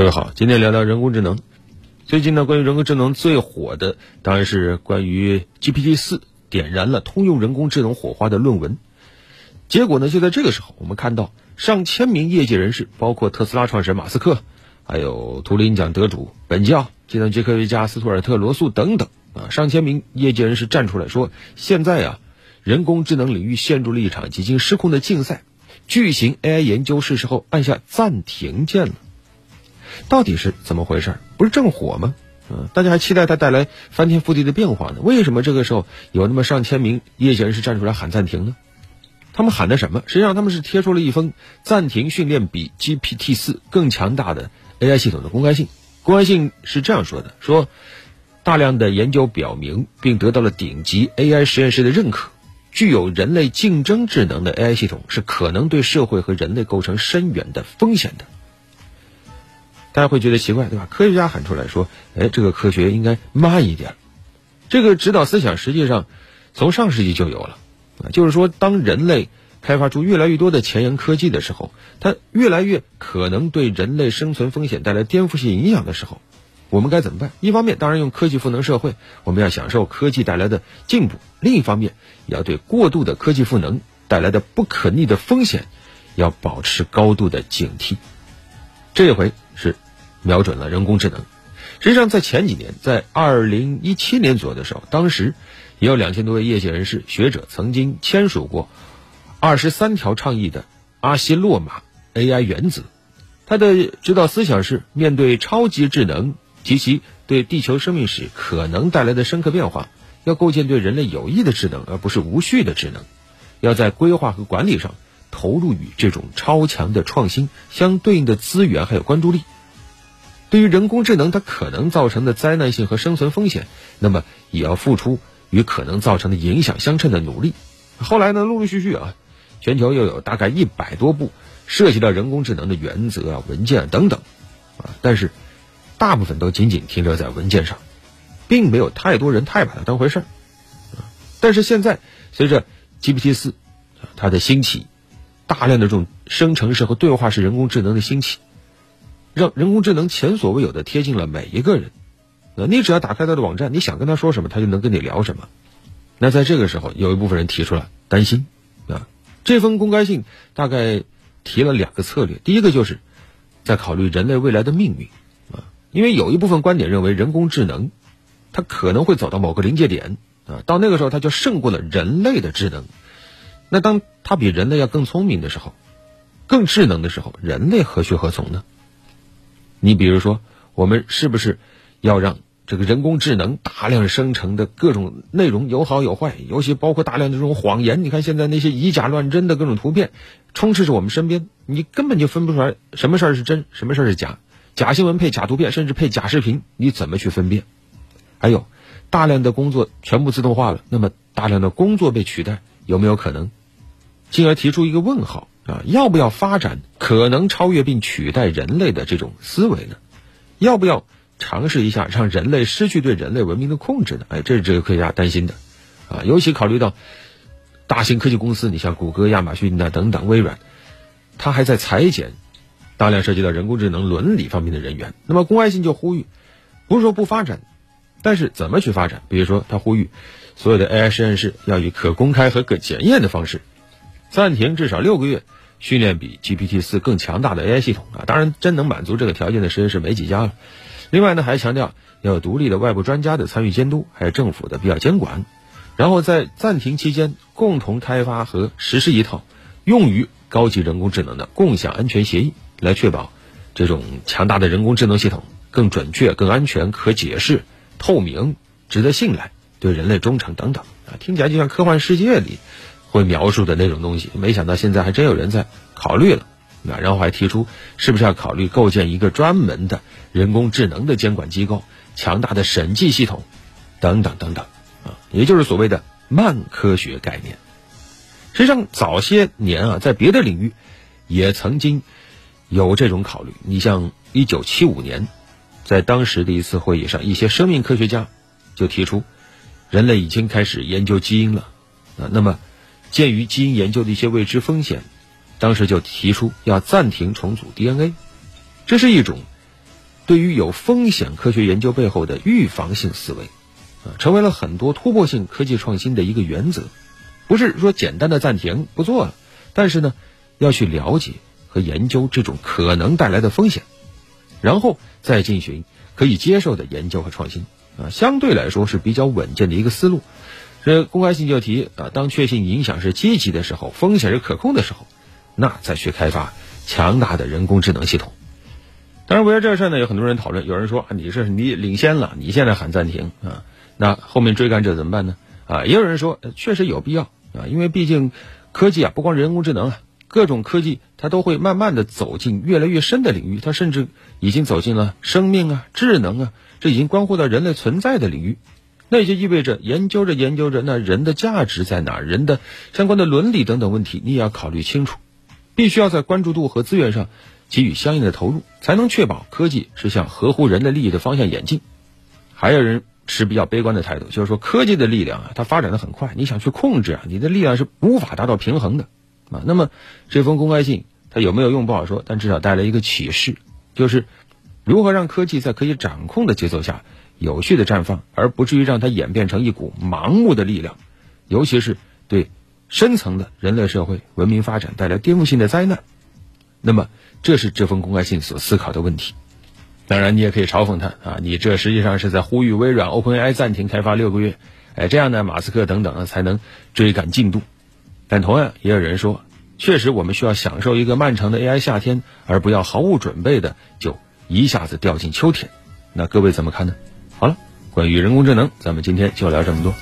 各位好，今天聊聊人工智能。最近呢，关于人工智能最火的当然是关于 GPT 四点燃了通用人工智能火花的论文。结果呢，就在这个时候，我们看到上千名业界人士，包括特斯拉创始人马斯克，还有图灵奖得主本教、计算机科学家斯图尔特·罗素等等啊，上千名业界人士站出来说，现在啊，人工智能领域陷入了一场几近失控的竞赛，巨型 AI 研究是时候按下暂停键了。到底是怎么回事？不是正火吗？嗯，大家还期待它带来翻天覆地的变化呢。为什么这个时候有那么上千名业界人士站出来喊暂停呢？他们喊的什么？实际上他们是贴出了一封暂停训练比 GPT 四更强大的 AI 系统的公开信。公开信是这样说的：说大量的研究表明，并得到了顶级 AI 实验室的认可，具有人类竞争智能的 AI 系统是可能对社会和人类构成深远的风险的。大家会觉得奇怪，对吧？科学家喊出来说：“哎，这个科学应该慢一点。”这个指导思想实际上从上世纪就有了，就是说，当人类开发出越来越多的前沿科技的时候，它越来越可能对人类生存风险带来颠覆性影响的时候，我们该怎么办？一方面，当然用科技赋能社会，我们要享受科技带来的进步；另一方面，也要对过度的科技赋能带来的不可逆的风险，要保持高度的警惕。这回是瞄准了人工智能。实际上，在前几年，在二零一七年左右的时候，当时也有两千多位业界人士、学者曾经签署过二十三条倡议的阿西洛马 AI 原则。它的指导思想是：面对超级智能及其对地球生命史可能带来的深刻变化，要构建对人类有益的智能，而不是无序的智能。要在规划和管理上。投入与这种超强的创新相对应的资源还有关注力，对于人工智能它可能造成的灾难性和生存风险，那么也要付出与可能造成的影响相称的努力。后来呢，陆陆续续啊，全球又有大概一百多部涉及到人工智能的原则啊、文件等等，啊，但是大部分都仅仅停留在文件上，并没有太多人太把它当回事儿。但是现在随着 GPT 四它的兴起，大量的这种生成式和对话式人工智能的兴起，让人工智能前所未有的贴近了每一个人。那你只要打开他的网站，你想跟他说什么，他就能跟你聊什么。那在这个时候，有一部分人提出了担心啊。这封公开信大概提了两个策略，第一个就是在考虑人类未来的命运啊，因为有一部分观点认为人工智能它可能会走到某个临界点啊，到那个时候它就胜过了人类的智能。那当它比人类要更聪明的时候，更智能的时候，人类何去何从呢？你比如说，我们是不是要让这个人工智能大量生成的各种内容有好有坏，尤其包括大量的这种谎言？你看现在那些以假乱真的各种图片充斥着我们身边，你根本就分不出来什么事儿是真，什么事儿是假。假新闻配假图片，甚至配假视频，你怎么去分辨？还有大量的工作全部自动化了，那么大量的工作被取代，有没有可能？进而提出一个问号啊，要不要发展可能超越并取代人类的这种思维呢？要不要尝试一下让人类失去对人类文明的控制呢？哎，这是这个科学家担心的啊，尤其考虑到大型科技公司，你像谷歌、亚马逊呐等等，微软，它还在裁减大量涉及到人工智能伦理方面的人员。那么公开信就呼吁，不是说不发展，但是怎么去发展？比如说，他呼吁所有的 AI 实验室要以可公开和可检验的方式。暂停至少六个月，训练比 GPT 四更强大的 AI 系统啊！当然，真能满足这个条件的实验室没几家了。另外呢，还强调要有独立的外部专家的参与监督，还有政府的必要监管。然后在暂停期间，共同开发和实施一套用于高级人工智能的共享安全协议，来确保这种强大的人工智能系统更准确、更安全、可解释、透明、值得信赖、对人类忠诚等等啊！听起来就像科幻世界里。会描述的那种东西，没想到现在还真有人在考虑了，那然后还提出是不是要考虑构建一个专门的人工智能的监管机构、强大的审计系统，等等等等，啊，也就是所谓的慢科学概念。实际上早些年啊，在别的领域也曾经有这种考虑。你像一九七五年，在当时的一次会议上，一些生命科学家就提出，人类已经开始研究基因了，啊，那么。鉴于基因研究的一些未知风险，当时就提出要暂停重组 DNA，这是一种对于有风险科学研究背后的预防性思维，啊，成为了很多突破性科技创新的一个原则。不是说简单的暂停不做了，但是呢，要去了解和研究这种可能带来的风险，然后再进行可以接受的研究和创新，啊，相对来说是比较稳健的一个思路。这公开性就提啊，当确信影响是积极的时候，风险是可控的时候，那再去开发强大的人工智能系统。当然，围绕这个事儿呢，有很多人讨论，有人说你这是你领先了，你现在喊暂停啊，那后面追赶者怎么办呢？啊，也有人说确实有必要。啊，因为毕竟科技啊，不光人工智能啊，各种科技它都会慢慢的走进越来越深的领域，它甚至已经走进了生命啊、智能啊，这已经关乎到人类存在的领域。那也就意味着研究着研究着，那人的价值在哪？人的相关的伦理等等问题，你也要考虑清楚，必须要在关注度和资源上给予相应的投入，才能确保科技是向合乎人的利益的方向演进。还有人。持比较悲观的态度，就是说科技的力量啊，它发展的很快，你想去控制啊，你的力量是无法达到平衡的啊。那么这封公开信它有没有用不好说，但至少带来一个启示，就是如何让科技在可以掌控的节奏下有序的绽放，而不至于让它演变成一股盲目的力量，尤其是对深层的人类社会文明发展带来颠覆性的灾难。那么这是这封公开信所思考的问题。当然，你也可以嘲讽他啊！你这实际上是在呼吁微软 OpenAI 暂停开发六个月，哎，这样呢，马斯克等等才能追赶进度。但同样，也有人说，确实我们需要享受一个漫长的 AI 夏天，而不要毫无准备的就一下子掉进秋天。那各位怎么看呢？好了，关于人工智能，咱们今天就聊这么多。